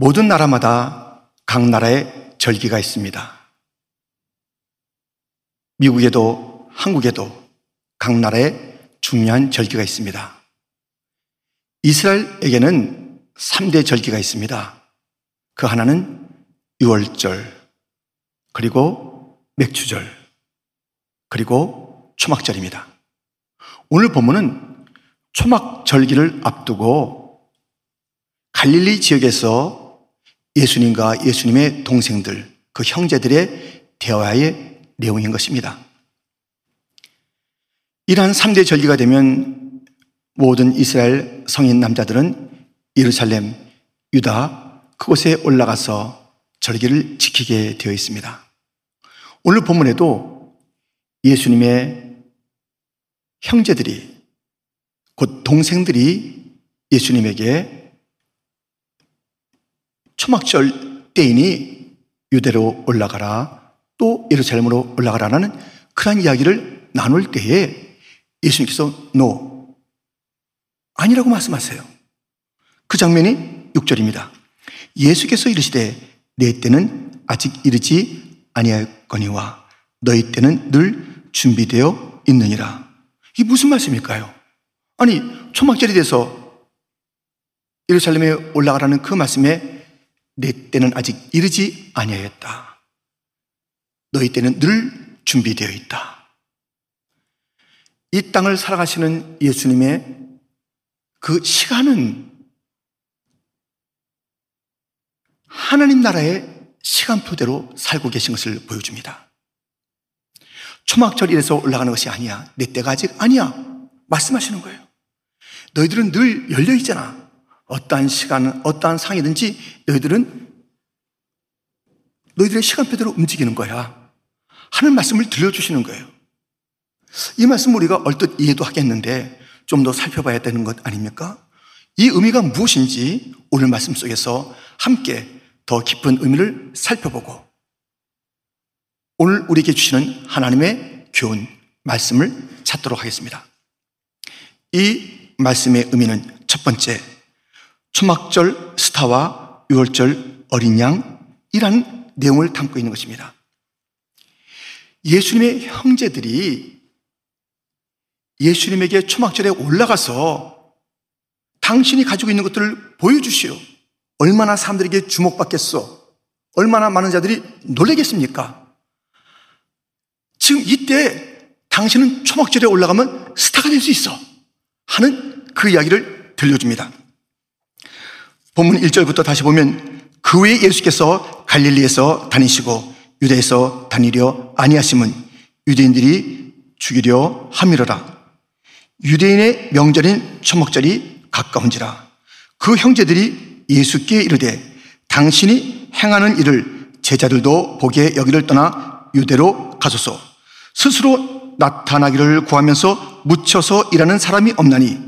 모든 나라마다 각 나라의 절기가 있습니다. 미국에도 한국에도 각 나라의 중요한 절기가 있습니다. 이스라엘에게는 3대 절기가 있습니다. 그 하나는 6월절, 그리고 맥주절, 그리고 초막절입니다. 오늘 본문은 초막절기를 앞두고 갈릴리 지역에서 예수님과 예수님의 동생들, 그 형제들의 대화의 내용인 것입니다. 이러한 3대 절기가 되면 모든 이스라엘 성인 남자들은 예루살렘, 유다, 그곳에 올라가서 절기를 지키게 되어 있습니다. 오늘 본문에도 예수님의 형제들이 곧 동생들이 예수님에게 초막절 때이니 유대로 올라가라 또 예루살렘으로 올라가라는 그러한 이야기를 나눌 때에 예수님께서 노 아니라고 말씀하세요. 그 장면이 6절입니다. 예수께서 이르시되 내 때는 아직 이르지 아니하거니와 너희 때는 늘 준비되어 있느니라. 이게 무슨 말씀일까요? 아니 초막절이 돼서 예루살렘에 올라가라는 그 말씀에 내 때는 아직 이르지 아니하였다. 너희 때는 늘 준비되어 있다. 이 땅을 살아가시는 예수님의 그 시간은 하나님 나라의 시간표대로 살고 계신 것을 보여줍니다. 초막절 이래서 올라가는 것이 아니야. 내 때가 아직 아니야. 말씀하시는 거예요. 너희들은 늘 열려 있잖아. 어떠한 시간, 어떠한 상이든지 너희들은 너희들의 시간표대로 움직이는 거야. 하는 말씀을 들려주시는 거예요. 이 말씀 우리가 얼뜻 이해도 하겠는데 좀 더 살펴봐야 되는 것 아닙니까? 이 의미가 무엇인지 오늘 말씀 속에서 함께 더 깊은 의미를 살펴보고 오늘 우리에게 주시는 하나님의 교훈, 말씀을 찾도록 하겠습니다. 이 말씀의 의미는 첫 번째, 초막절 스타와 6월절 어린 양이라는 내용을 담고 있는 것입니다. 예수님의 형제들이 예수님에게 초막절에 올라가서 당신이 가지고 있는 것들을 보여주시오. 얼마나 사람들에게 주목받겠어? 얼마나 많은 자들이 놀라겠습니까? 지금 이때 당신은 초막절에 올라가면 스타가 될 수 있어. 하는 그 이야기를 들려줍니다. 본문 1절부터 다시 보면 그 후에 예수께서 갈릴리에서 다니시고 유대에서 다니려 아니하심은 유대인들이 죽이려 함이로라. 유대인의 명절인 초막절이 가까운지라. 그 형제들이 예수께 이르되 당신이 행하는 일을 제자들도 보게 여기를 떠나 유대로 가소서 스스로 나타나기를 구하면서 묻혀서 일하는 사람이 없나니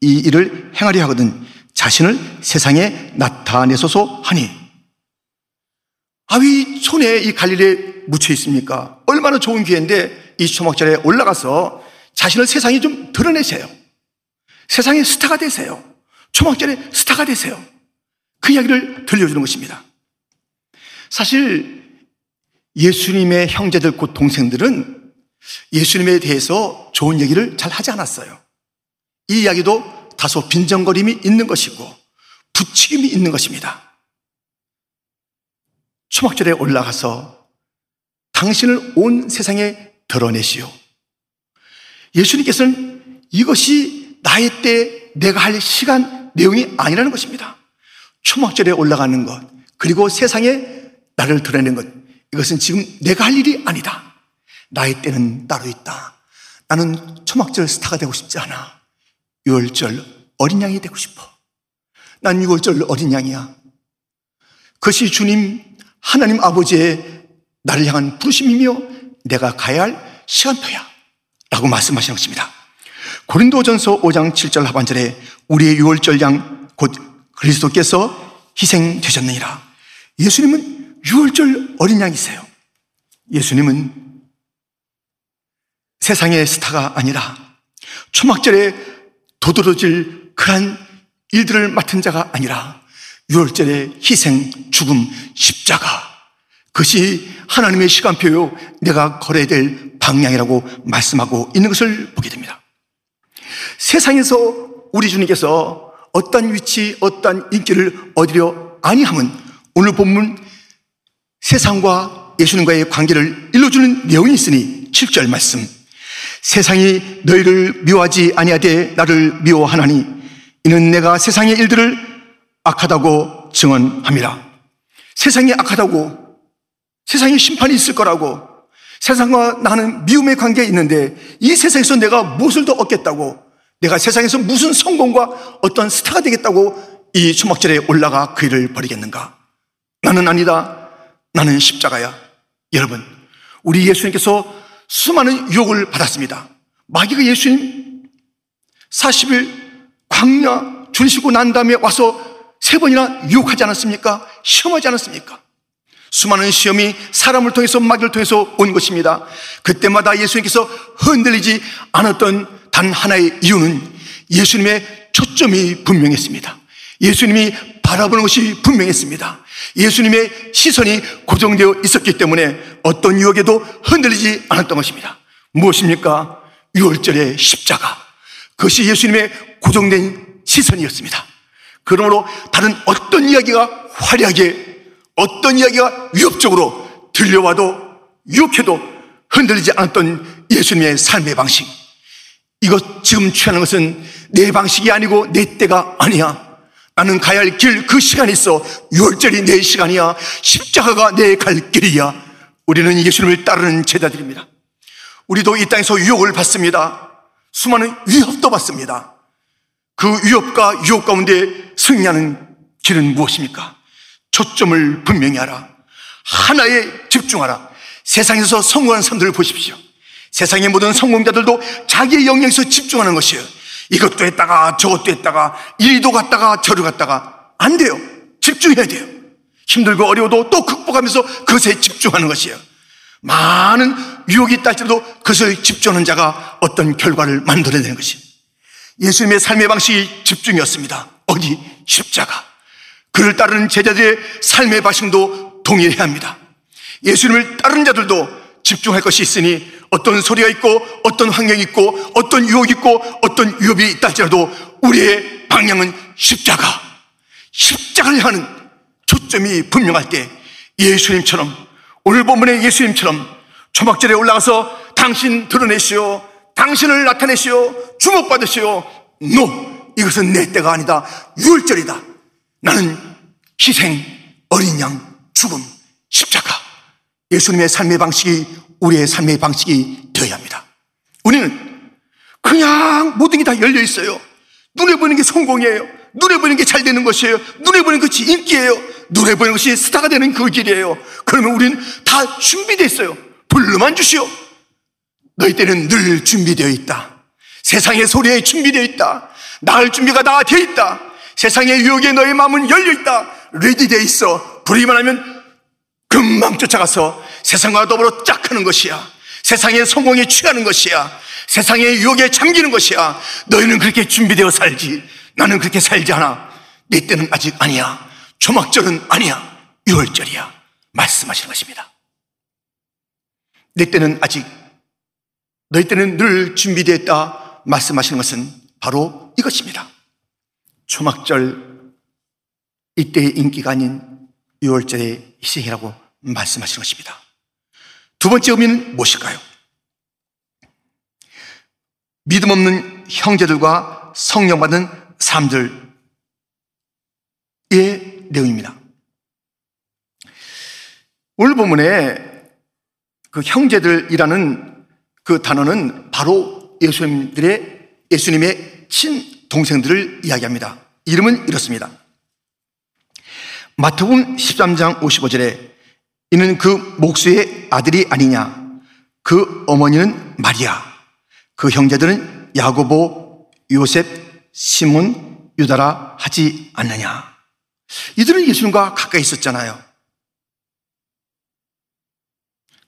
이 일을 행하려 하거든 자신을 세상에 나타내소서 하니 아위 손에 이 갈릴리에 묻혀 있습니까? 얼마나 좋은 기회인데 이 초막절에 올라가서 자신을 세상에 좀 드러내세요. 세상의 스타가 되세요. 초막절에 스타가 되세요. 그 이야기를 들려주는 것입니다. 사실 예수님의 형제들 곧 동생들은 예수님에 대해서 좋은 얘기를 잘 하지 않았어요. 이 이야기도 다소 빈정거림이 있는 것이고 부추김이 있는 것입니다. 초막절에 올라가서 당신을 온 세상에 드러내시오. 예수님께서는 이것이 나의 때 내가 할 시간 내용이 아니라는 것입니다. 초막절에 올라가는 것, 그리고 세상에 나를 드러내는 것, 이것은 지금 내가 할 일이 아니다. 나의 때는 따로 있다. 나는 초막절 스타가 되고 싶지 않아. 6월절 어린 양이 되고 싶어. 난 6월절 어린 양이야. 그것이 주님, 하나님 아버지의 나를 향한 부르심이며 내가 가야 할 시간표야. 라고 말씀하시는 것입니다. 고린도전서 5장 7절 하반절에 우리의 6월절 양, 곧 그리스도께서 희생되셨느니라. 예수님은 6월절 어린 양이세요. 예수님은 세상의 스타가 아니라 초막절에 도드러질 그러한 일들을 맡은 자가 아니라 유월절의 희생, 죽음, 십자가. 그것이 하나님의 시간표요. 내가 걸어야 될 방향이라고 말씀하고 있는 것을 보게 됩니다. 세상에서 우리 주님께서 어떤 위치, 어떤 인기를 얻으려 아니함은 오늘 본문 세상과 예수님과의 관계를 일러주는 내용이 있으니 7절 말씀. 세상이 너희를 미워하지 아니하되 나를 미워하나니 이는 내가 세상의 일들을 악하다고 증언함이라. 세상이 악하다고 세상에 심판이 있을 거라고 세상과 나는 미움의 관계에 있는데 이 세상에서 내가 무엇을 더 얻겠다고 내가 세상에서 무슨 성공과 어떤 스타가 되겠다고 이 초막절에 올라가 그 일을 벌이겠는가? 나는 아니다. 나는 십자가야. 여러분, 우리 예수님께서 수많은 유혹을 받았습니다. 마귀가 예수님 40일 광야 줄이시고 난 다음에 와서 세 번이나 유혹하지 않았습니까? 시험하지 않았습니까? 수많은 시험이 사람을 통해서 마귀를 통해서 온 것입니다. 그때마다 예수님께서 흔들리지 않았던 단 하나의 이유는 예수님의 초점이 분명했습니다. 예수님이 바라보는 것이 분명했습니다. 예수님의 시선이 고정되어 있었기 때문에 어떤 유혹에도 흔들리지 않았던 것입니다. 무엇입니까? 6월절의 십자가. 그것이 예수님의 고정된 시선이었습니다. 그러므로 다른 어떤 이야기가 화려하게 어떤 이야기가 위협적으로 들려와도 유혹해도 흔들리지 않았던 예수님의 삶의 방식. 이것 지금 취하는 것은 내 방식이 아니고 내 때가 아니야. 나는 가야 할 길 그 시간이 있어. 6월절이 내 시간이야. 십자가가 내 갈 길이야. 우리는 예수님을 따르는 제자들입니다. 우리도 이 땅에서 유혹을 받습니다. 수많은 위협도 받습니다. 그 위협과 유혹 가운데 승리하는 길은 무엇입니까? 초점을 분명히 하라. 하나에 집중하라. 세상에서 성공하는 사람들을 보십시오. 세상의 모든 성공자들도 자기의 영역에서 집중하는 것이에요. 이것도 했다가 저것도 했다가 이리도 갔다가 저리 갔다가 안 돼요. 집중해야 돼요. 힘들고 어려워도 또 극복하면서 그것에 집중하는 것이에요. 많은 유혹이 있다 할지라도 그것을 집중하는 자가 어떤 결과를 만들어내는 것이 예수님의 삶의 방식이 집중이었습니다. 어디? 십자가. 그를 따르는 제자들의 삶의 방식도 동일해야 합니다. 예수님을 따르는 자들도 집중할 것이 있으니 어떤 소리가 있고 어떤 환경이 있고 어떤 유혹이 있고 어떤 위협이 있다 할지라도 우리의 방향은 십자가. 십자가를 하는 초점이 분명할 때 예수님처럼 오늘 본문의 예수님처럼 초막절에 올라가서 당신 드러내시오. 당신을 나타내시오. 주목받으시오. 노! 이것은 내 때가 아니다. 유월절이다. 나는 희생, 어린 양, 죽음, 십자가. 예수님의 삶의 방식이 우리의 삶의 방식이 되어야 합니다. 우리는 그냥 모든 게 다 열려 있어요. 눈에 보이는 게 성공이에요. 눈에 보이는 게 잘 되는 것이에요. 눈에 보이는 것이 인기예요. 눈에 보이는 것이 스타가 되는 그 길이에요. 그러면 우리는 다 준비되어 있어요. 불러만 주시오. 너희 때는 늘 준비되어 있다. 세상의 소리에 준비되어 있다. 나을 준비가 다 되어 있다. 세상의 유혹에 너의 마음은 열려 있다. 레디되어 있어. 부르기만 하면 금방 쫓아가서 세상과 더불어 짝하는 것이야. 세상의 성공에 취하는 것이야. 세상의 유혹에 잠기는 것이야. 너희는 그렇게 준비되어 살지. 나는 그렇게 살지 않아. 내 때는 아직 아니야. 조막절은 아니야. 6월절이야. 말씀하시는 것입니다. 내 때는 아직, 너희 때는 늘 준비되었다. 말씀하시는 것은 바로 이것입니다. 초막절 이때의 인기가 아닌 6월절의 희생이라고 말씀하시는 것입니다. 두 번째 의미는 무엇일까요? 믿음 없는 형제들과 성령 받은 사람들의 내용입니다. 오늘 본문에 그 형제들이라는 그 단어는 바로 예수님들의 예수님의 친 동생들을 이야기합니다. 이름은 이렇습니다. 마태복음 13장 55절에 이는 그 목수의 아들이 아니냐. 그 어머니는 마리아. 그 형제들은 야고보, 요셉, 시몬, 유다라 하지 않느냐. 이들은 예수님과 가까이 있었잖아요.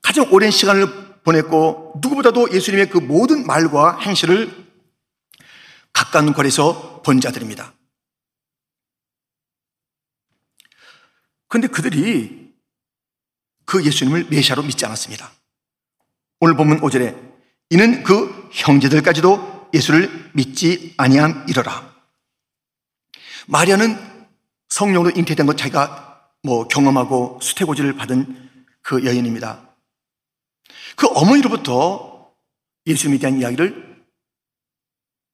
가장 오랜 시간을 보냈고 누구보다도 예수님의 그 모든 말과 행실을 가까운 거리에서 본 자들입니다. 그런데 그들이 그 예수님을 메시아로 믿지 않았습니다. 오늘 보면 5절에 이는 그 형제들까지도 예수를 믿지 아니함이러라. 마리아는 성령으로 잉태된 것 자기가 뭐 경험하고 수태고지를 받은 그 여인입니다. 그 어머니로부터 예수님에 대한 이야기를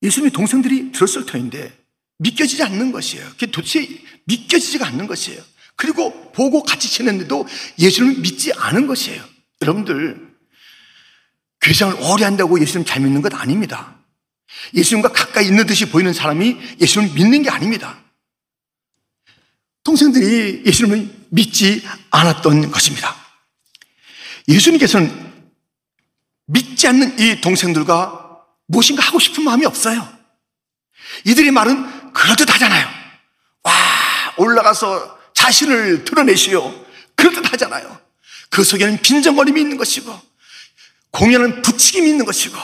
예수님의 동생들이 들었을 터인데 믿겨지지 않는 것이에요. 그게 도대체 믿겨지지가 않는 것이에요. 그리고 보고 같이 지냈는데도 예수님을 믿지 않은 것이에요. 여러분들, 교회생활 오래 한다고 예수님 잘 믿는 것 아닙니다. 예수님과 가까이 있는 듯이 보이는 사람이 예수님을 믿는 게 아닙니다. 동생들이 예수님을 믿지 않았던 것입니다. 예수님께서는 믿지 않는 이 동생들과 무엇인가 하고 싶은 마음이 없어요. 이들의 말은 그럴듯하잖아요. 와, 올라가서 자신을 드러내시오. 그럴듯 하잖아요. 그 속에는 빈정거림이 있는 것이고, 공연은 부추김이 있는 것이고,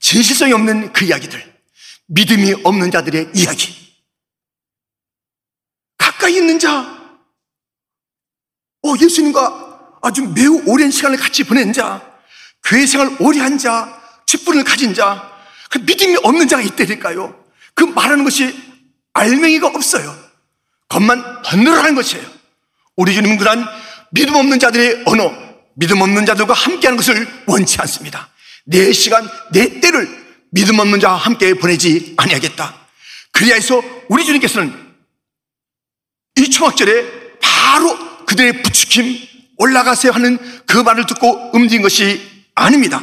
진실성이 없는 그 이야기들, 믿음이 없는 자들의 이야기. 가까이 있는 자, 어, 예수님과 아주 매우 오랜 시간을 같이 보낸 자, 교회 생활 오래 한 자, 직분을 가진 자, 그 믿음이 없는 자가 있다니까요. 그 말하는 것이 알맹이가 없어요. 겉만 번늘하는 것이에요. 우리 주님은 그런 믿음 없는 자들의 언어, 믿음 없는 자들과 함께하는 것을 원치 않습니다. 내 시간, 내 때를 믿음 없는 자와 함께 보내지 아니하겠다. 그리하여서 우리 주님께서는 이 초막절에 바로 그들의 부추김 올라가세요 하는 그 말을 듣고 움직인 것이 아닙니다.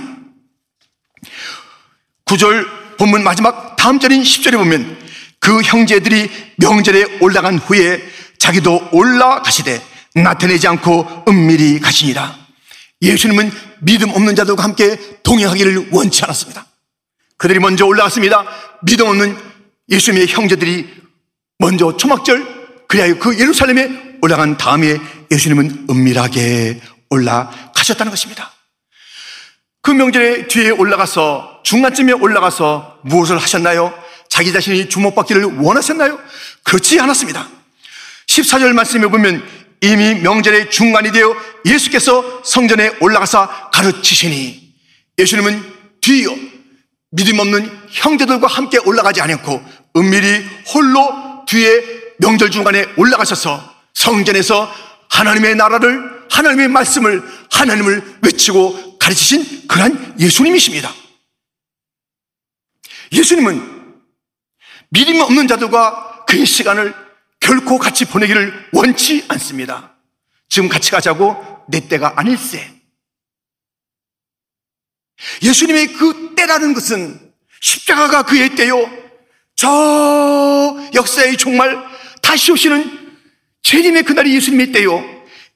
9절 본문 마지막 다음 절인 10절에 보면 그 형제들이 명절에 올라간 후에 자기도 올라가시되 나타내지 않고 은밀히 가시니라. 예수님은 믿음 없는 자들과 함께 동행하기를 원치 않았습니다. 그들이 먼저 올라갔습니다. 믿음 없는 예수님의 형제들이 먼저 초막절 그리하여 그 예루살렘에 올라간 다음에 예수님은 은밀하게 올라가셨다는 것입니다. 그 명절에 뒤에 올라가서 중간쯤에 올라가서 무엇을 하셨나요? 자기 자신이 주목받기를 원하셨나요? 그렇지 않았습니다. 14절 말씀에 보면 이미 명절의 중간이 되어 예수께서 성전에 올라가서 가르치시니 예수님은 뒤이어 믿음 없는 형제들과 함께 올라가지 않았고 은밀히 홀로 뒤에 명절 중간에 올라가셔서 성전에서 하나님의 나라를 하나님의 말씀을 하나님을 외치고 가르치신 그러한 예수님이십니다. 예수님은 믿음이 없는 자들과 그의 시간을 결코 같이 보내기를 원치 않습니다. 지금 같이 가자고 내 때가 아닐세. 예수님의 그 때라는 것은 십자가가 그의 때요. 저 역사의 정말 다시 오시는 재림의 그날이 예수님의 때요.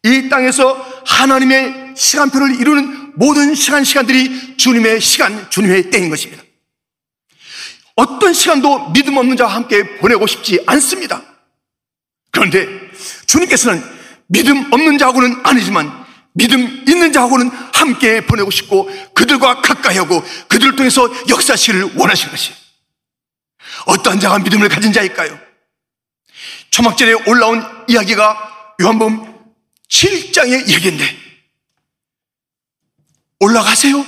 이 땅에서 하나님의 시간표를 이루는 모든 시간, 시간들이 주님의 시간, 주님의 때인 것입니다. 어떤 시간도 믿음 없는 자와 함께 보내고 싶지 않습니다. 그런데 주님께서는 믿음 없는 자하고는 아니지만 믿음 있는 자하고는 함께 보내고 싶고 그들과 가까이 하고 그들을 통해서 역사시를 원하시는 것이 어떠한 자가 믿음을 가진 자일까요? 초막절에 올라온 이야기가 요한복음 7장의 얘기인데 올라가세요.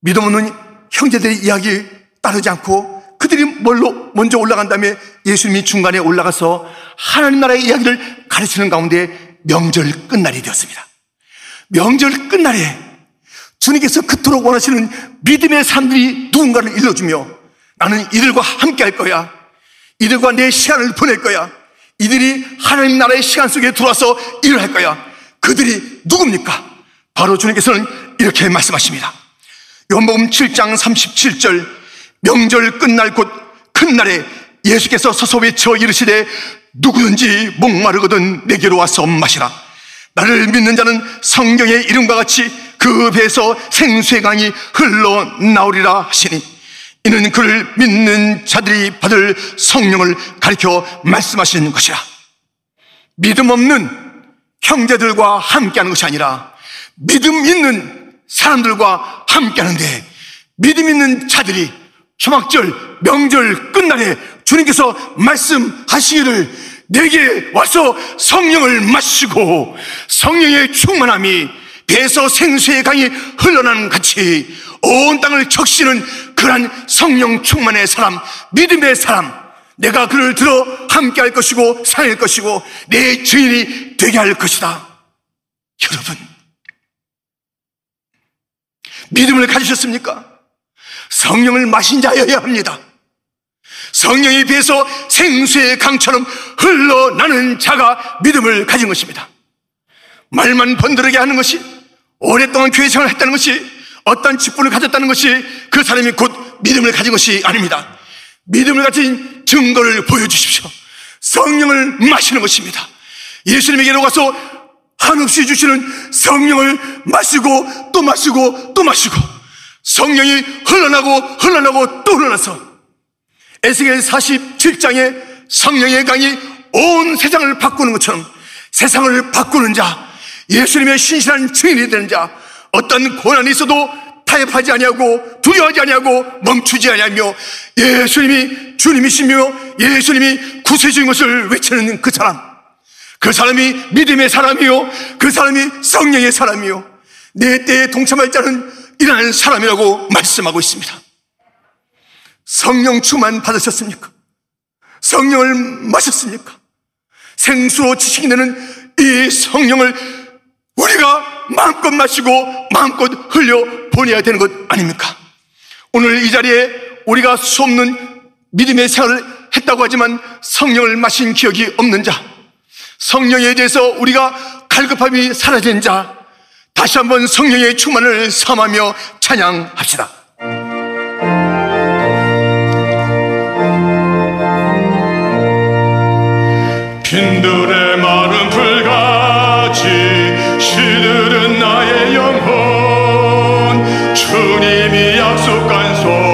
믿음 없는 형제들의 이야기 따르지 않고 그들이 뭘로 먼저 올라간 다음에 예수님이 중간에 올라가서 하나님 나라의 이야기를 가르치는 가운데 명절 끝날이 되었습니다. 명절 끝날에 주님께서 그토록 원하시는 믿음의 사람들이 누군가를 일러주며 나는 이들과 함께 할 거야. 이들과 내 시간을 보낼 거야. 이들이 하나님 나라의 시간 속에 들어와서 일을 할 거야. 그들이 누굽니까? 바로 주님께서는 이렇게 말씀하십니다. 요한복음 7장 37절 명절 끝날 곧 큰 날에 예수께서 서서 외쳐 이르시되 누구든지 목마르거든 내게로 와서 마시라. 나를 믿는 자는 성경의 이름과 같이 그 배에서 생수의 강이 흘러나오리라 하시니 이는 그를 믿는 자들이 받을 성령을 가리켜 말씀하시는 것이라. 믿음 없는 형제들과 함께하는 것이 아니라 믿음 있는 사람들과 함께하는데 믿음 있는 자들이 초막절, 명절 끝날에 주님께서 말씀하시기를 내게 와서 성령을 마시고 성령의 충만함이 배에서 생수의 강이 흘러나는 같이 온 땅을 적시는 그러한 성령 충만의 사람, 믿음의 사람, 내가 그를 들어 함께 할 것이고 살릴 것이고 내 주인이 되게 할 것이다. 여러분, 믿음을 가지셨습니까? 성령을 마신 자여야 합니다. 성령이 배에서 생수의 강처럼 흘러나는 자가 믿음을 가진 것입니다. 말만 번들게 하는 것이 오랫동안 교회 생활을 했다는 것이 어떤 직분을 가졌다는 것이 그 사람이 곧 믿음을 가진 것이 아닙니다. 믿음을 가진 증거를 보여주십시오. 성령을 마시는 것입니다. 예수님에게로 가서 한없이 주시는 성령을 마시고 또 마시고 또 마시고 성령이 흘러나고 흘러나고 또 흘러나서 에스겔 47장에 성령의 강이 온 세상을 바꾸는 것처럼 세상을 바꾸는 자, 예수님의 신실한 증인이 되는 자, 어떤 고난이 있어도 타협하지 아니하고 두려워하지 아니하고 멈추지 아니하며 예수님이 주님이시며 예수님이 구세주인 것을 외치는 그 사람 그 사람이 믿음의 사람이요 그 사람이 성령의 사람이요. 내 때에 동참할 자는 이러한 사람이라고 말씀하고 있습니다 성령 충만 받으셨습니까? 성령을 마셨습니까? 생수로 지식이 되는 이 성령을 우리가 마음껏 마시고 마음껏 흘려 보내야 되는 것 아닙니까? 오늘 이 자리에 우리가 수 없는 믿음의 생활을 했다고 하지만 성령을 마신 기억이 없는 자, 성령에 대해서 우리가 갈급함이 사라진 자, 다시 한번 성령의 충만을 삼하며 찬양합시다. 빈들의 마른 풀같이 시들은 나의 영혼 주님이 약속한 성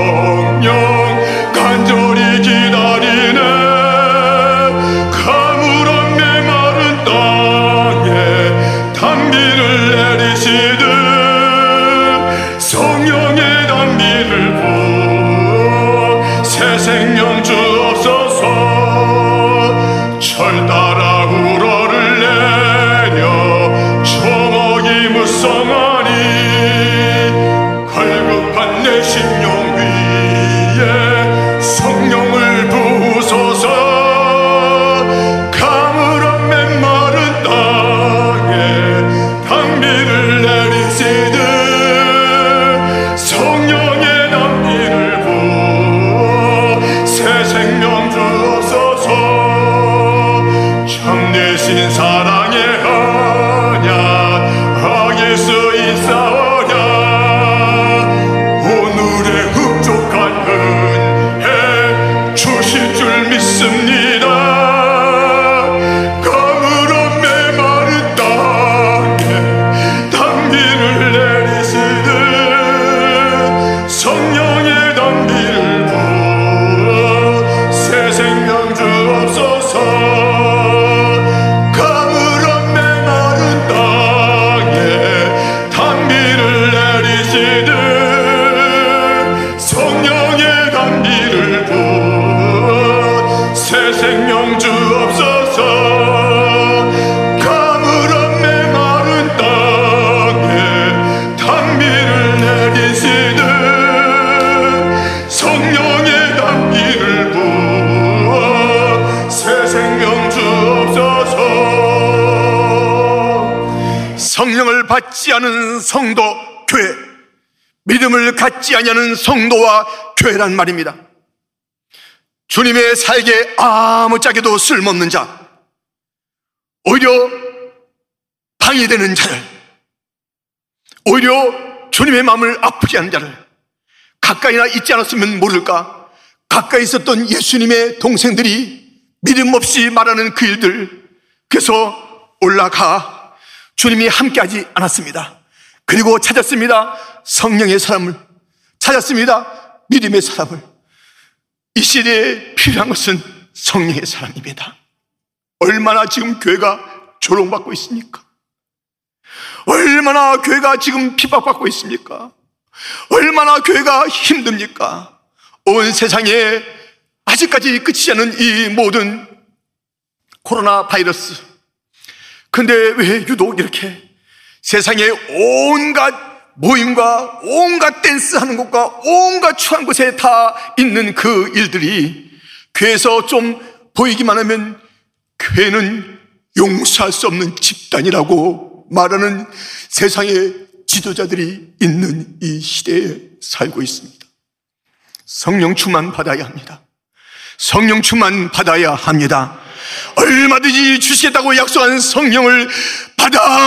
받지 않은 성도 교회, 믿음을 갖지 아니하는 성도와 교회란 말입니다. 주님의 살게 아무짝에도 쓸모없는 자, 오히려 방해되는 자를, 오히려 주님의 마음을 아프게 하는 자를 가까이나 있지 않았으면 모를까 가까이 있었던 예수님의 동생들이 믿음 없이 말하는 그 일들 그래서 올라가 주님이 함께하지 않았습니다. 그리고 찾았습니다. 성령의 사람을 찾았습니다. 믿음의 사람을 이 시대에 필요한 것은 성령의 사람입니다. 얼마나 지금 교회가 조롱받고 있습니까? 얼마나 교회가 지금 핍박받고 있습니까? 얼마나 교회가 힘듭니까? 온 세상에 아직까지 끝이지 않은 이 모든 코로나 바이러스. 근데 왜 유독 이렇게 세상에 온갖 모임과 온갖 댄스 하는 곳과 온갖 추한 곳에 다 있는 그 일들이 교회에서 좀 보이기만 하면 교회는 용서할 수 없는 집단이라고 말하는 세상의 지도자들이 있는 이 시대에 살고 있습니다. 성령 충만 받아야 합니다. 성령 충만 받아야 합니다. 얼마든지 주시겠다고 약속한 성령을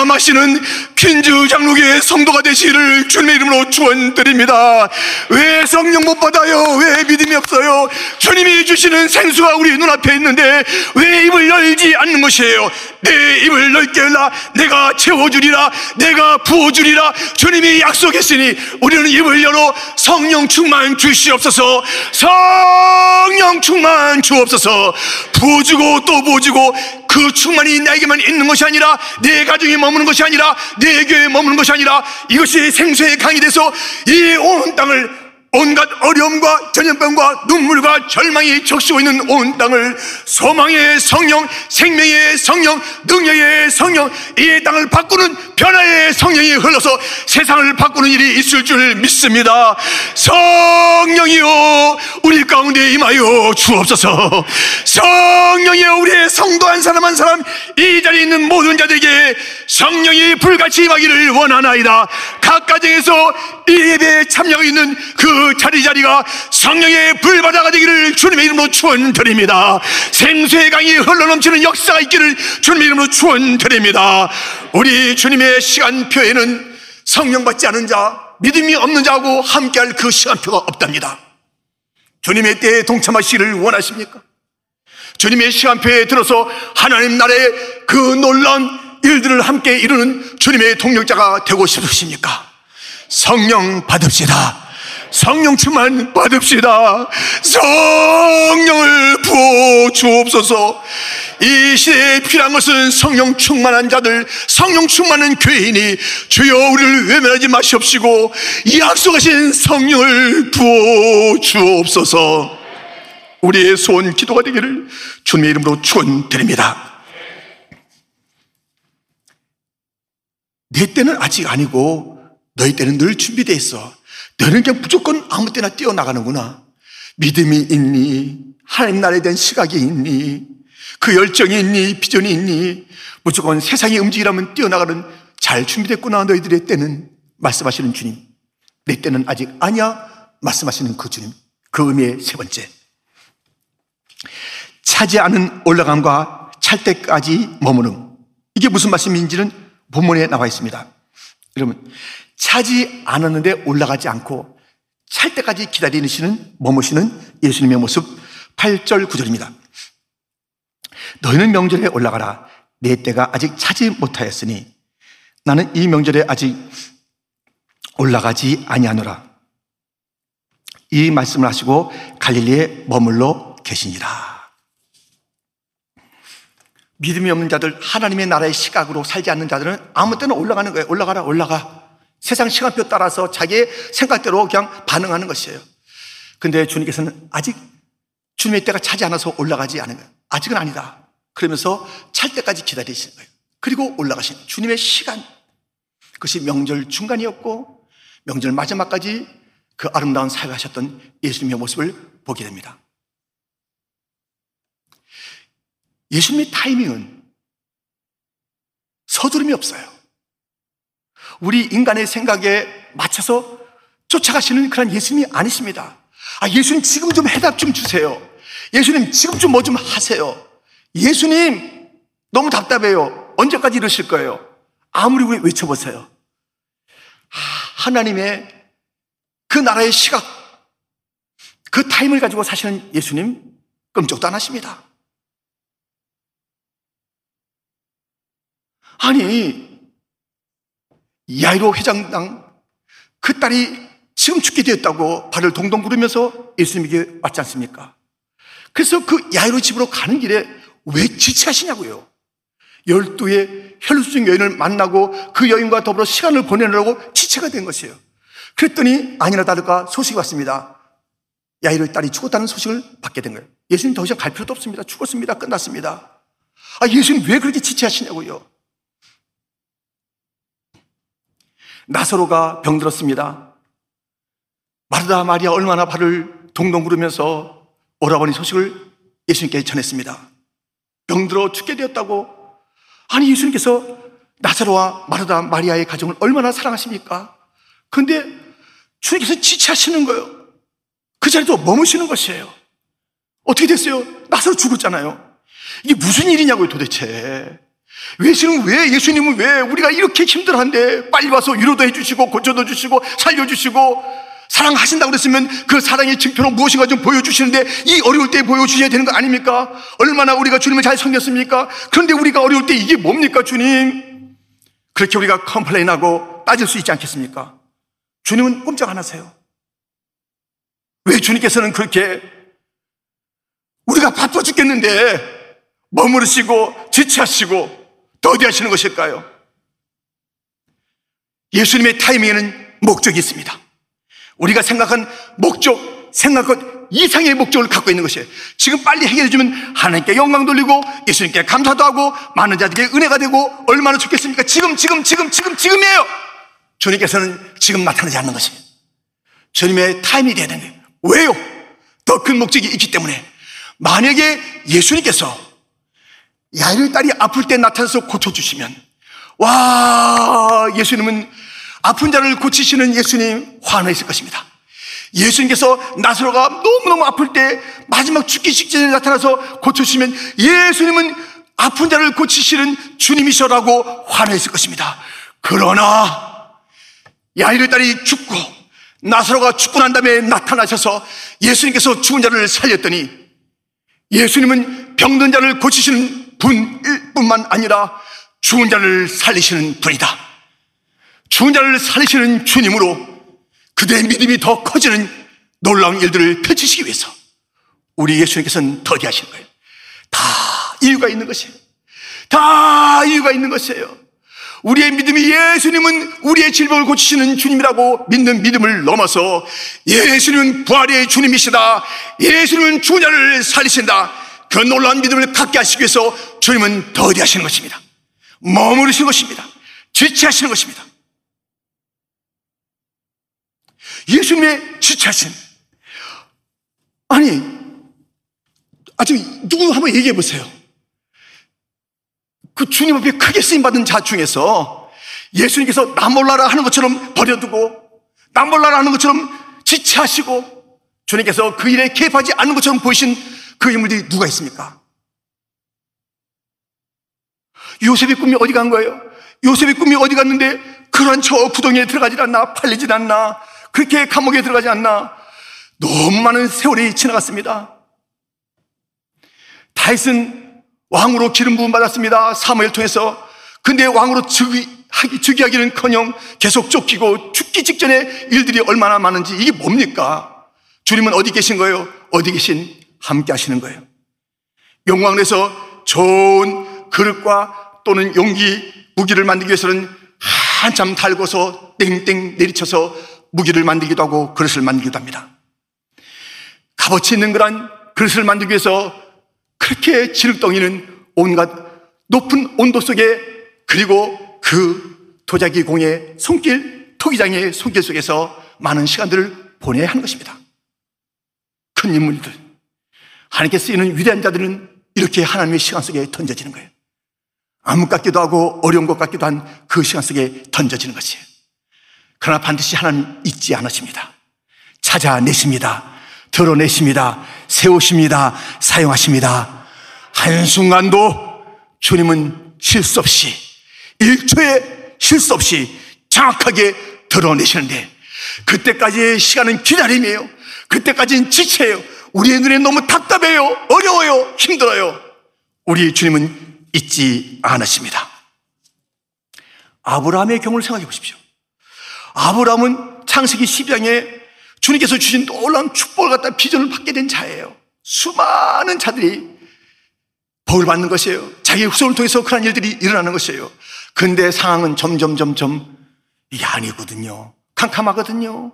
마시는 퀸즈 장로교의 성도가 되시기를 주님의 이름으로 축원드립니다. 왜 성령 못 받아요? 왜 믿음이 없어요? 주님이 주시는 생수가 우리 눈앞에 있는데 왜 입을 열지 않는 것이에요? 내 입을 넓게 열라 내가 채워주리라 내가 부어주리라 주님이 약속했으니 우리는 입을 열어 성령 충만 주시옵소서 성령 충만 주옵소서 부어주고 또 부어주고 그 충만이 나에게만 있는 것이 아니라 내 가정에 머무는 것이 아니라 내 교회에 머무는 것이 아니라 이것이 생수의 강이 돼서 이 온 땅을 온갖 어려움과 전염병과 눈물과 절망이 적시고 있는 온 땅을 소망의 성령, 생명의 성령, 능력의 성령, 이 땅을 바꾸는 변화의 성령이 흘러서 세상을 바꾸는 일이 있을 줄 믿습니다. 성령이요, 가운데 임하여 주옵소서. 성령이여, 우리의 성도 한 사람 한 사람, 이 자리에 있는 모든 자들에게 성령이 불같이 임하기를 원하나이다. 각 가정에서 이 예배에 참여하고 있는 그 자리 자리가 성령의 불바다가 되기를 주님의 이름으로 축원드립니다. 생수의 강이 흘러넘치는 역사가 있기를 주님의 이름으로 축원드립니다. 우리 주님의 시간표에는 성령 받지 않은 자, 믿음이 없는 자하고 함께할 그 시간표가 없답니다. 주님의 때에 동참하시기를 원하십니까? 주님의 시간표에 들어서 하나님 나라의 그 놀라운 일들을 함께 이루는 주님의 동력자가 되고 싶으십니까? 성령 받읍시다. 성령 충만 받읍시다. 성령을 부어 주옵소서. 이 시대에 필요한 것은 성령 충만한 자들, 성령 충만한 교인이 주여 우리를 외면하지 마시옵시고 이 약속하신 성령을 부어 주옵소서. 우리의 소원 기도가 되기를 주님의 이름으로 축원드립니다. 내 때는 아직 아니고 너희 때는 늘 준비되어 있어. 너는 그냥 무조건 아무 때나 뛰어나가는구나. 믿음이 있니? 하나님 나라에 대한 시각이 있니? 그 열정이 있니? 비전이 있니? 무조건 세상의 움직이라면 뛰어나가는 잘 준비됐구나. 너희들의 때는 말씀하시는 주님. 내 때는 아직 아니야. 말씀하시는 그 주님. 그 의미의 세 번째. 차지 않은 올라감과 찰 때까지 머무름. 이게 무슨 말씀인지는 본문에 나와 있습니다. 여러분, 차지 않았는데 올라가지 않고 찰 때까지 기다리시는 머무시는 예수님의 모습 8절 9절입니다. 너희는 명절에 올라가라. 내 때가 아직 차지 못하였으니 나는 이 명절에 아직 올라가지 아니하노라. 이 말씀을 하시고 갈릴리에 머물러 계시니라. 믿음이 없는 자들, 하나님의 나라의 시각으로 살지 않는 자들은 아무 때나 올라가는 거예요. 올라가라, 올라가. 세상 시간표 따라서 자기의 생각대로 그냥 반응하는 것이에요. 근데 주님께서는 아직 주님의 때가 차지 않아서 올라가지 거예요. 아직은 아니다. 그러면서 찰 때까지 기다리시는 거예요. 그리고 올라가신 주님의 시간. 그것이 명절 중간이었고 명절 마지막까지 그 아름다운 사역하셨던 예수님의 모습을 보게 됩니다. 예수님의 타이밍은 서두름이 없어요. 우리 인간의 생각에 맞춰서 쫓아가시는 그런 예수님이 아니십니다. 아, 예수님 지금 좀 해답 좀 주세요. 예수님 지금 좀 뭐좀 좀 하세요. 예수님 너무 답답해요. 언제까지 이러실 거예요? 아무리 우리 외쳐보세요. 하나님의 그 나라의 시각, 그 타임을 가지고 사시는 예수님 끔찍도 안 하십니다. 아니, 야이로 회장당 그 딸이 지금 죽게 되었다고 발을 동동 구르면서 예수님에게 왔지 않습니까? 그래서 그 야이로 집으로 가는 길에 왜 지체하시냐고요. 열두의 혈수증 여인을 만나고 그 여인과 더불어 시간을 보내느라고 지체가 된 것이에요. 그랬더니 아니나 다를까 소식이 왔습니다. 야이로의 딸이 죽었다는 소식을 받게 된 거예요. 예수님 더 이상 갈 필요도 없습니다. 죽었습니다. 끝났습니다. 아, 예수님 왜 그렇게 지체하시냐고요? 나사로가 병들었습니다. 마르다 마리아 얼마나 발을 동동 구르면서 오라버니 소식을 예수님께 전했습니다. 병들어 죽게 되었다고. 아니, 예수님께서 나사로와 마르다 마리아의 가정을 얼마나 사랑하십니까? 그런데 주님께서 지체하시는 거예요. 그 자리도 머무시는 것이에요. 어떻게 됐어요? 나사로 죽었잖아요. 이게 무슨 일이냐고요, 도대체. 예수님은 왜, 예수님은 왜 우리가 이렇게 힘들어한데 빨리 와서 위로도 해주시고, 고쳐도 주시고, 살려주시고, 사랑하신다고 그랬으면 그 사랑의 증표로 무엇인가 좀 보여주시는데 이 어려울 때 보여주셔야 되는 거 아닙니까? 얼마나 우리가 주님을 잘 섬겼습니까? 그런데 우리가 어려울 때 이게 뭡니까, 주님? 그렇게 우리가 complain하고 따질 수 있지 않겠습니까? 주님은 꼼짝 안 하세요. 왜 주님께서는 그렇게 우리가 바빠 죽겠는데 머무르시고 지체하시고 더디하시는 것일까요? 예수님의 타이밍에는 목적이 있습니다. 우리가 생각한 목적, 생각한 이상의 목적을 갖고 있는 것이에요. 지금 빨리 해결해주면 하나님께 영광 돌리고 예수님께 감사도 하고 많은 자들에게 은혜가 되고 얼마나 좋겠습니까? 지금, 지금, 지금, 지금, 지금이에요! 주님께서는 지금 나타나지 않는 것입니다. 주님의 되야 되는 거예요. 왜요? 더 큰 목적이 있기 때문에. 만약에 예수님께서 야이를 딸이 아플 때 나타나서 고쳐주시면, 와, 예수님은 아픈 자를 고치시는 예수님 환호했을 것입니다. 예수님께서 나사로가 너무너무 아플 때 마지막 죽기 직전에 나타나서 고쳐주시면 예수님은 아픈 자를 고치시는 주님이셔라고 환호했을 것입니다. 그러나 야이르 딸이 죽고 나사로가 죽고 난 다음에 나타나셔서 예수님께서 죽은 자를 살렸더니 예수님은 병든 자를 고치시는 분일 뿐만 아니라 죽은 자를 살리시는 분이다. 죽은 자를 살리시는 주님으로 그대의 믿음이 더 커지는 놀라운 일들을 펼치시기 위해서 우리 예수님께서는 더디하시는 거예요. 다 이유가 있는 것이에요. 다 이유가 있는 것이에요. 우리의 믿음이 예수님은 우리의 질병을 고치시는 주님이라고 믿는 믿음을 넘어서 예수님은 부활의 주님이시다. 예수님은 죽은 자를 살리신다. 그 놀라운 믿음을 갖게 하시기 위해서 주님은 더디하시는 것입니다. 머무르시는 것입니다. 지체하시는 것입니다. 예수님의 지체하신 아니 아주 누구 한번 얘기해 보세요. 그 주님 앞에 크게 쓰임 받은 자 중에서 예수님께서 나 몰라라 하는 것처럼 버려두고 나 몰라라 하는 것처럼 지체하시고 주님께서 그 일에 개입하지 않는 것처럼 보이신 그 인물들이 누가 있습니까? 요셉의 꿈이 어디 간 거예요? 요셉의 꿈이 어디 갔는데 그러한 저 구덩이에 들어가질 않나 팔리질 않나 그렇게 감옥에 들어가지 않나 너무 많은 세월이 지나갔습니다. 다윗은 왕으로 기름 부음 받았습니다. 사무엘 통해서. 근데 왕으로 즉위하기, 즉위하기는 커녕 계속 쫓기고 죽기 직전에 일들이 얼마나 많은지 이게 뭡니까? 주님은 어디 계신 거예요? 어디 계신 함께 하시는 거예요. 영광에서 좋은 그릇과 또는 용기, 무기를 만들기 위해서는 한참 달궈서 땡땡 내리쳐서 무기를 만들기도 하고 그릇을 만들기도 합니다. 값어치 있는 그런 그릇을 만들기 위해서 그렇게 지륵덩이는 온갖 높은 온도 속에 그리고 그 도자기 공의 손길, 토기장의 손길 속에서 많은 시간들을 보내야 하는 것입니다. 큰 인물들, 하나님께 쓰이는 위대한 자들은 이렇게 하나님의 시간 속에 던져지는 거예요. 암흑 같기도 하고 어려운 것 같기도 한 그 시간 속에 던져지는 것이에요. 그러나 반드시 하나님 잊지 않으십니다. 찾아내십니다. 드러내십니다. 세우십니다. 사용하십니다. 한순간도 주님은 실수 없이, 1초에 실수 없이 정확하게 드러내시는데, 그때까지의 시간은 기다림이에요. 그때까지는 지체예요. 우리의 눈에 너무 답답해요. 어려워요. 힘들어요. 우리 주님은 잊지 않으십니다. 아브라함의 경우를 생각해 보십시오. 아브라함은 창세기 12장에 주님께서 주신 놀라운 축복을 갖다 비전을 받게 된 자예요. 수많은 자들이 복을 받는 것이에요. 자기의 후손을 통해서 그런 일들이 일어나는 것이에요. 근데 상황은 점점, 점점 이게 아니거든요. 캄캄하거든요.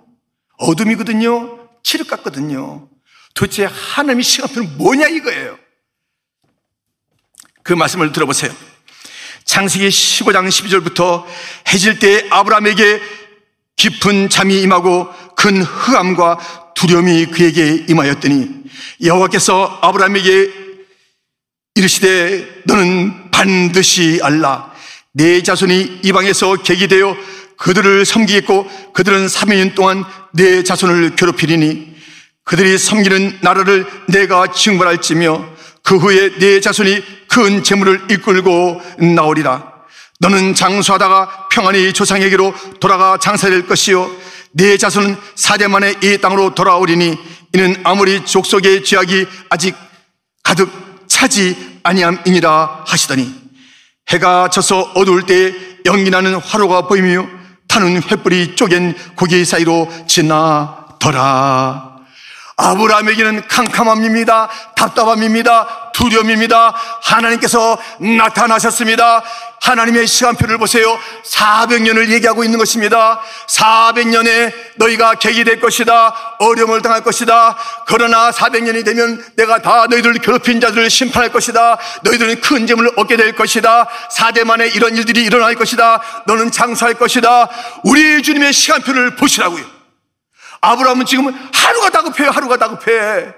어둠이거든요. 칠흑 같거든요. 도대체 하나님의 시간표는 뭐냐 이거예요. 그 말씀을 들어보세요. 창세기 15장 12절부터 해질 때 아브라함에게 깊은 잠이 임하고 큰 흑암과 두려움이 그에게 임하였더니 여호와께서 아브라함에게 이르시되 너는 반드시 알라 내 자손이 이방에서 객이되어 그들을 섬기겠고 그들은 3년 동안 내 자손을 괴롭히리니 그들이 섬기는 나라를 내가 징벌할지며 그 후에 내 자손이 큰 재물을 이끌고 나오리라. 너는 장수하다가 평안히 조상에게로 돌아가 장사될 것이요. 내 자손은 사대 만에 이 땅으로 돌아오리니 이는 아무리 족속의 죄악이 아직 가득 차지 아니함이니라 하시더니 해가 져서 어두울 때 연기나는 화로가 보이며 타는 횃불이 쪼갠 고기 사이로 지나더라. 아브라함에게는 캄캄함입니다. 답답함입니다. 두려움입니다. 하나님께서 나타나셨습니다. 하나님의 시간표를 보세요. 400년을 얘기하고 있는 것입니다. 400년에 너희가 객이 될 것이다. 어려움을 당할 것이다. 그러나 400년이 되면 내가 다 너희들 괴롭힌 자들을 심판할 것이다. 너희들은 큰 재물을 얻게 될 것이다. 4대 만에 이런 일들이 일어날 것이다. 너는 장사할 것이다. 우리 주님의 시간표를 보시라고요. 아브라함은 지금 하루가 다급해요. 하루가 다급해.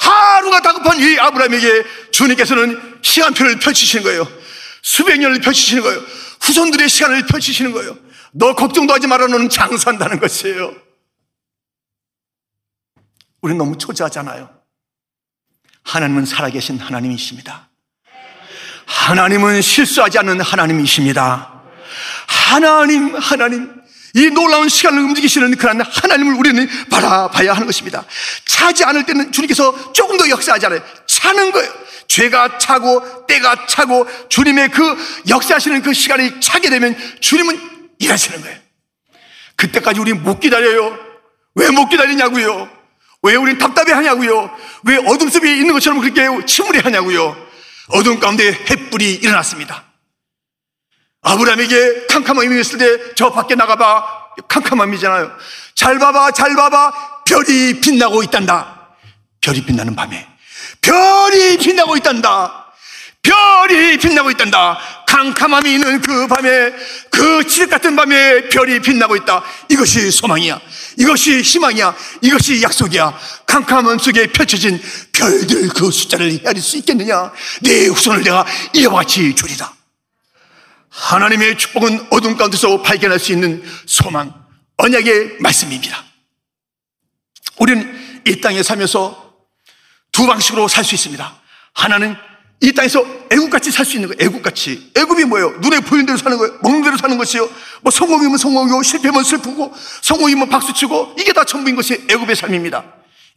하루가 다급한 이 아브라함에게 주님께서는 시간표를 펼치시는 거예요. 수백 년을 펼치시는 거예요. 후손들의 시간을 펼치시는 거예요. 너 걱정도 하지 마라. 너는 장수한다는 것이에요. 우리는 너무 초조하잖아요. 하나님은 살아계신 하나님이십니다. 하나님은 실수하지 않는 하나님이십니다. 하나님, 하나님. 이 놀라운 시간을 움직이시는 그런 하나님을 우리는 바라봐야 하는 것입니다. 차지 않을 때는 주님께서 조금 더 역사하잖아요. 차는 거예요. 죄가 차고 때가 차고 주님의 그 역사하시는 그 시간이 차게 되면 주님은 일하시는 거예요. 그때까지 우리 못 기다려요. 왜 못 기다리냐고요? 왜 우린 답답해 하냐고요? 왜 어둠 속에 있는 것처럼 그렇게 침울해 하냐고요? 어둠 가운데 햇불이 일어났습니다. 아브라함에게 캄캄함이 있을 때 저 밖에 나가봐 캄캄함이잖아요. 잘 봐봐 잘 봐봐 별이 빛나고 있단다. 별이 빛나는 밤에 별이 빛나고 있단다. 별이 빛나고 있단다. 캄캄함이 있는 그 밤에 그 칠흑 같은 밤에 별이 빛나고 있다. 이것이 소망이야. 이것이 희망이야. 이것이 약속이야. 캄캄함 속에 펼쳐진 별들 그 숫자를 헤아릴 수 있겠느냐? 내 후손을 내가 이와 같이 주리다. 하나님의 축복은 어둠 가운데서 발견할 수 있는 소망, 언약의 말씀입니다. 우리는 이 땅에 살면서 두 방식으로 살 수 있습니다. 하나는 이 땅에서 애국같이 살 수 있는 거예요. 애국같이. 애국이 뭐예요? 눈에 보이는 대로 사는 거예요. 먹는 대로 사는 것이요. 뭐 성공이면 성공이고 실패면 슬프고 성공이면 박수치고 이게 다 전부인 것이 애국의 삶입니다.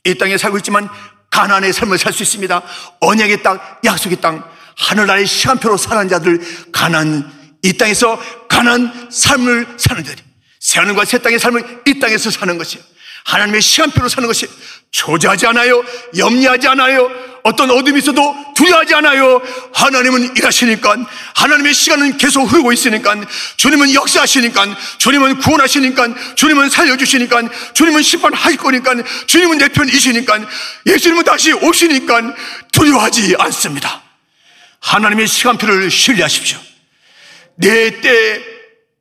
이 땅에 살고 있지만 가난의 삶을 살 수 있습니다. 언약의 땅, 약속의 땅, 하늘나라의 시간표로 사는 자들 가난 이 땅에서 가난 삶을 사는 자들 새 하늘과 새 땅의 삶을 이 땅에서 사는 것이요. 하나님의 시간표로 사는 것이 조자하지 않아요. 염려하지 않아요. 어떤 어둠이 있어도 두려워하지 않아요. 하나님은 일하시니까 하나님의 시간은 계속 흐르고 있으니까 주님은 역사하시니까 주님은 구원하시니까 주님은 살려주시니까 주님은 심판하실 거니까 주님은 내 편이시니까 예수님은 다시 오시니까 두려워하지 않습니다. 하나님의 시간표를 신뢰하십시오. 내때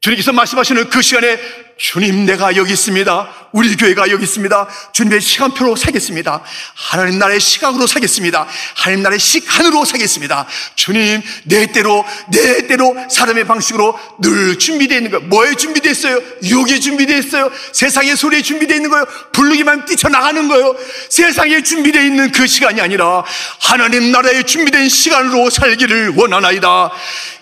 주님께서 말씀하시는 그 시간에 주님 내가 여기 있습니다. 우리 교회가 여기 있습니다. 주님의 시간표로 살겠습니다. 하나님 나라의 시각으로 살겠습니다. 하나님 나라의 시간으로 살겠습니다. 주님 내 때로 내 때로 사람의 방식으로 늘 준비되어 있는 거예요. 뭐에 준비되어 있어요? 유혹이 준비되어 있어요. 세상의 소리에 준비되어 있는 거예요. 부르기만 뛰쳐나가는 거예요. 세상에 준비되어 있는 그 시간이 아니라 하나님 나라에 준비된 시간으로 살기를 원하나이다.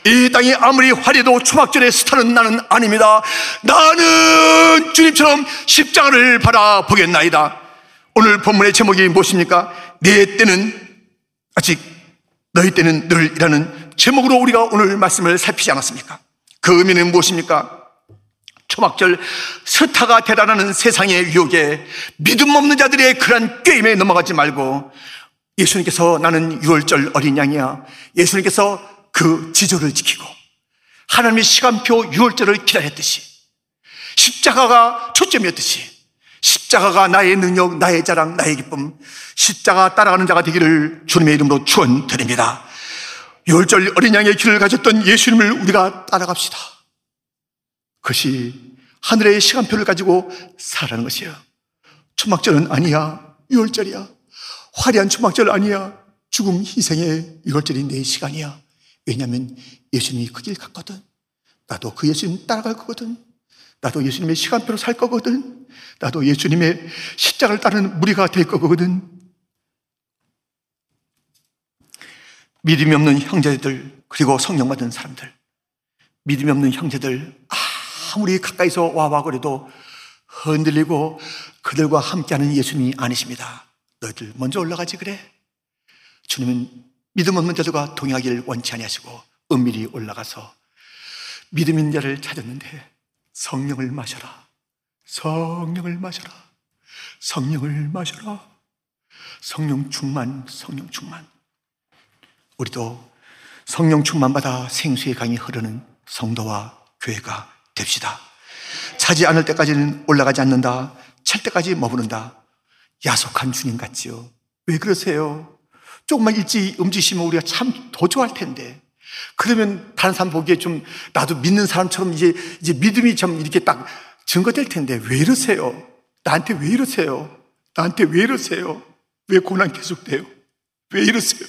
이 땅이 아무리 화려도 초막절에 스타는 나는 아닙니다. 나는 주님처럼 십자가를 바라보겠나이다. 오늘 본문의 제목이 무엇입니까? 내 때는 아직 너희 때는 늘 이라는 제목으로 우리가 오늘 말씀을 살피지 않았습니까? 그 의미는 무엇입니까? 초막절 스타가 대단하는 세상의 유혹에 믿음 없는 자들의 그런 게임에 넘어가지 말고 예수님께서 나는 유월절 어린 양이야. 예수님께서 그 지조를 지키고 하나님의 시간표 유월절을 기다렸듯이 십자가가 초점이었듯이 십자가가 나의 능력, 나의 자랑, 나의 기쁨, 십자가 따라가는 자가 되기를 주님의 이름으로 축원드립니다. 유월절 어린 양의 길을 가졌던 예수님을 우리가 따라갑시다. 그것이 하늘의 시간표를 가지고 살아가는 것이에요. 초막절은 아니야. 유월절이야. 화려한 초막절 아니야. 죽음 희생의 유월절이 내 시간이야. 왜냐하면 예수님이 그 길 갔거든. 나도 그 예수님 따라갈 거거든. 나도 예수님의 시간표로 살 거거든. 나도 예수님의 십자가를 따르는 무리가 될 거거든. 믿음이 없는 형제들, 그리고 성령 받은 사람들. 믿음이 없는 형제들, 아무리 가까이서 와와 그래도 흔들리고 그들과 함께하는 예수님이 아니십니다. 너희들 먼저 올라가지 그래. 주님은 믿음 없는 자들과 동행하기를 원치 아니하시고 은밀히 올라가서 믿음 있는 자를 찾았는데 성령을 마셔라. 성령을 마셔라. 성령을 마셔라. 성령 충만, 성령 충만. 우리도 성령 충만 받아 생수의 강이 흐르는 성도와 교회가 됩시다. 차지 않을 때까지는 올라가지 않는다. 찰 때까지 머무른다. 야속한 주님 같지요. 왜 그러세요? 조금만 일찍 움직이시면 우리가 참더 좋아할 텐데. 그러면 다른 사람 보기에 좀 나도 믿는 사람처럼 이제, 이제 믿음이 좀 이렇게 딱 증거될 텐데 왜 이러세요? 나한테 왜 이러세요? 나한테 왜 이러세요? 왜 고난 계속돼요? 왜 이러세요?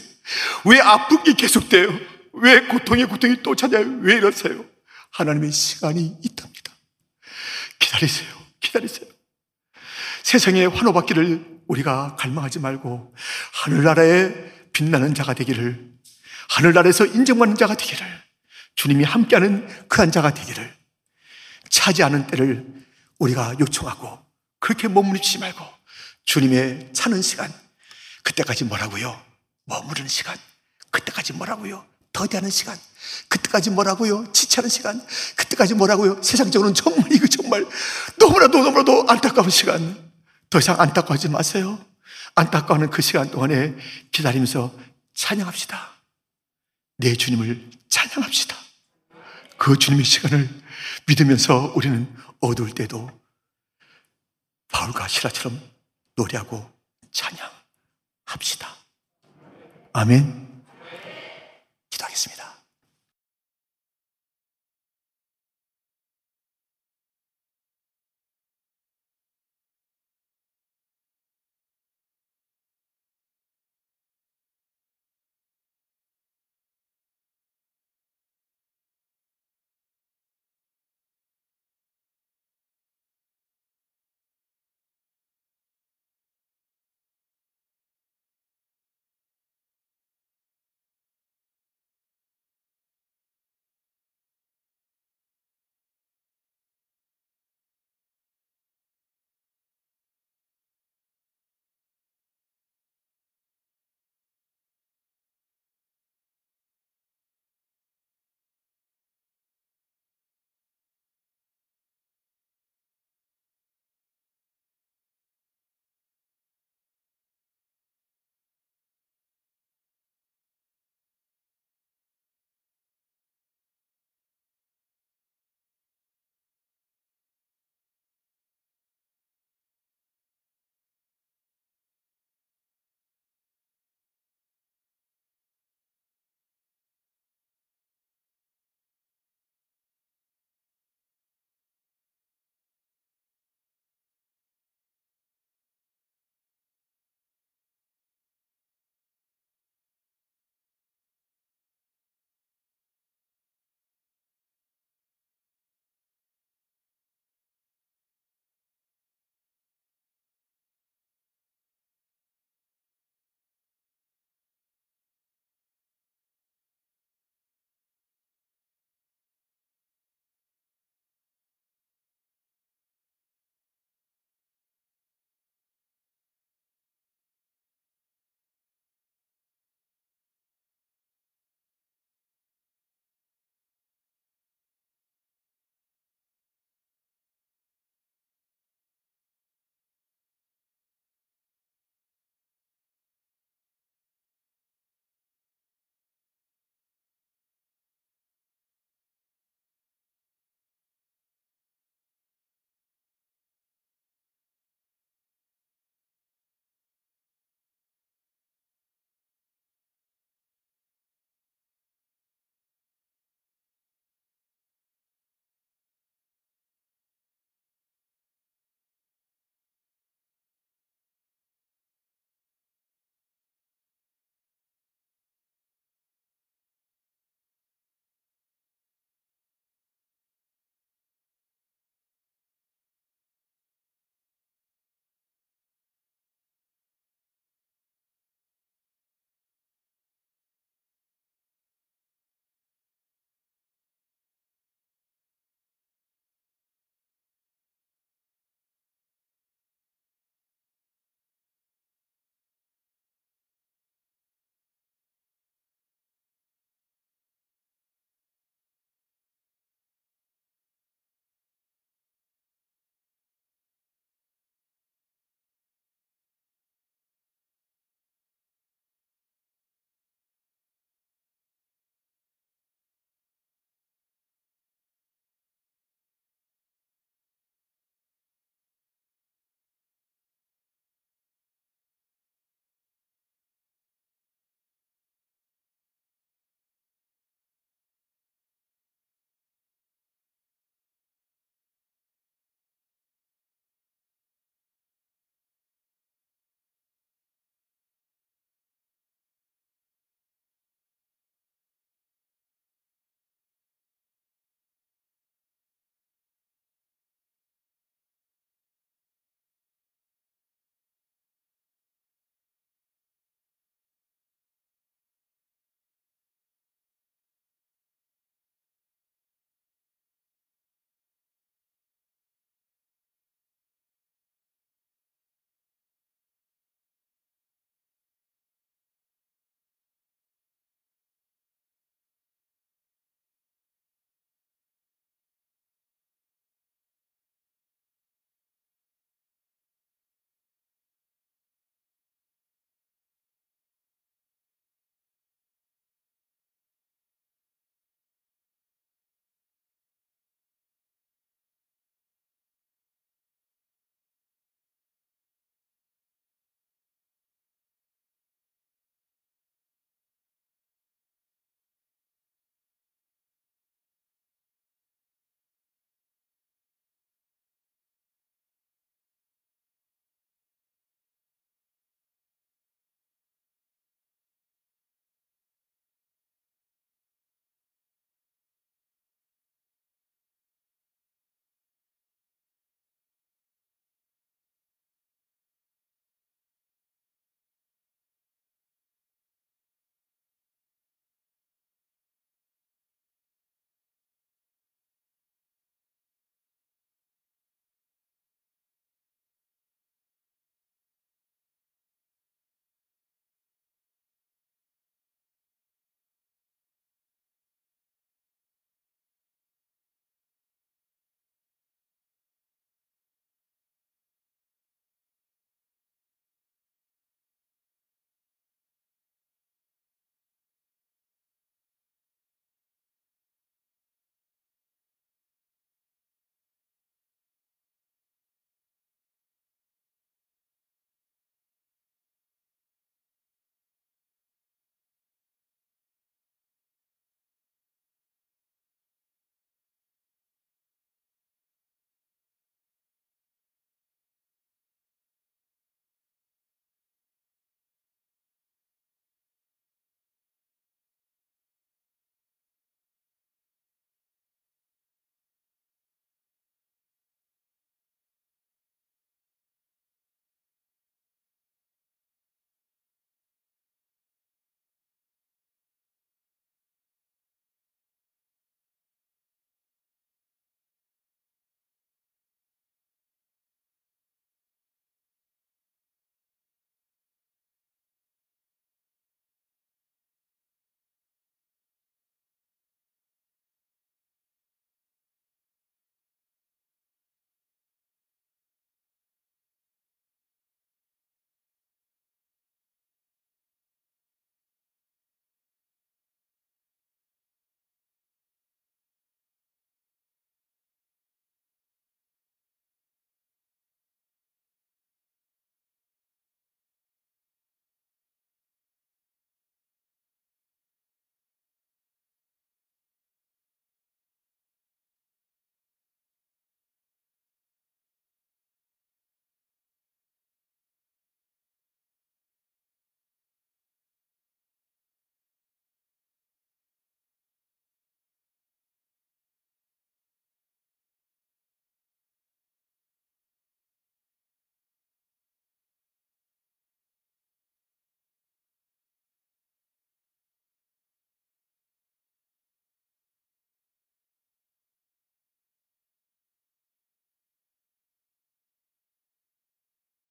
왜 아픔이 계속돼요? 왜 고통의 고통이 또 찾아요? 왜 이러세요? 하나님의 시간이 있답니다. 기다리세요. 기다리세요. 세상의 환호받기를 우리가 갈망하지 말고 하늘나라에 빛나는 자가 되기를 하늘나라에서 인정받는 자가 되기를 주님이 함께하는 그한 자가 되기를 차지하는 때를 우리가 요청하고 그렇게 머무르지 말고 주님의 차는 시간 그때까지 뭐라고요? 머무르는 시간 그때까지 뭐라고요? 더디하는 시간 그때까지 뭐라고요? 지체하는 시간 그때까지 뭐라고요? 세상적으로는 정말 이거 정말 너무나도 너무나도 안타까운 시간 더 이상 안타까워하지 마세요 안타까워하는 그 시간 동안에 기다리면서 찬양합시다. 내 주님을 찬양합시다. 그 주님의 시간을 믿으면서 우리는 어두울 때도 바울과 시라처럼 노래하고 찬양합시다. 아멘. 기도하겠습니다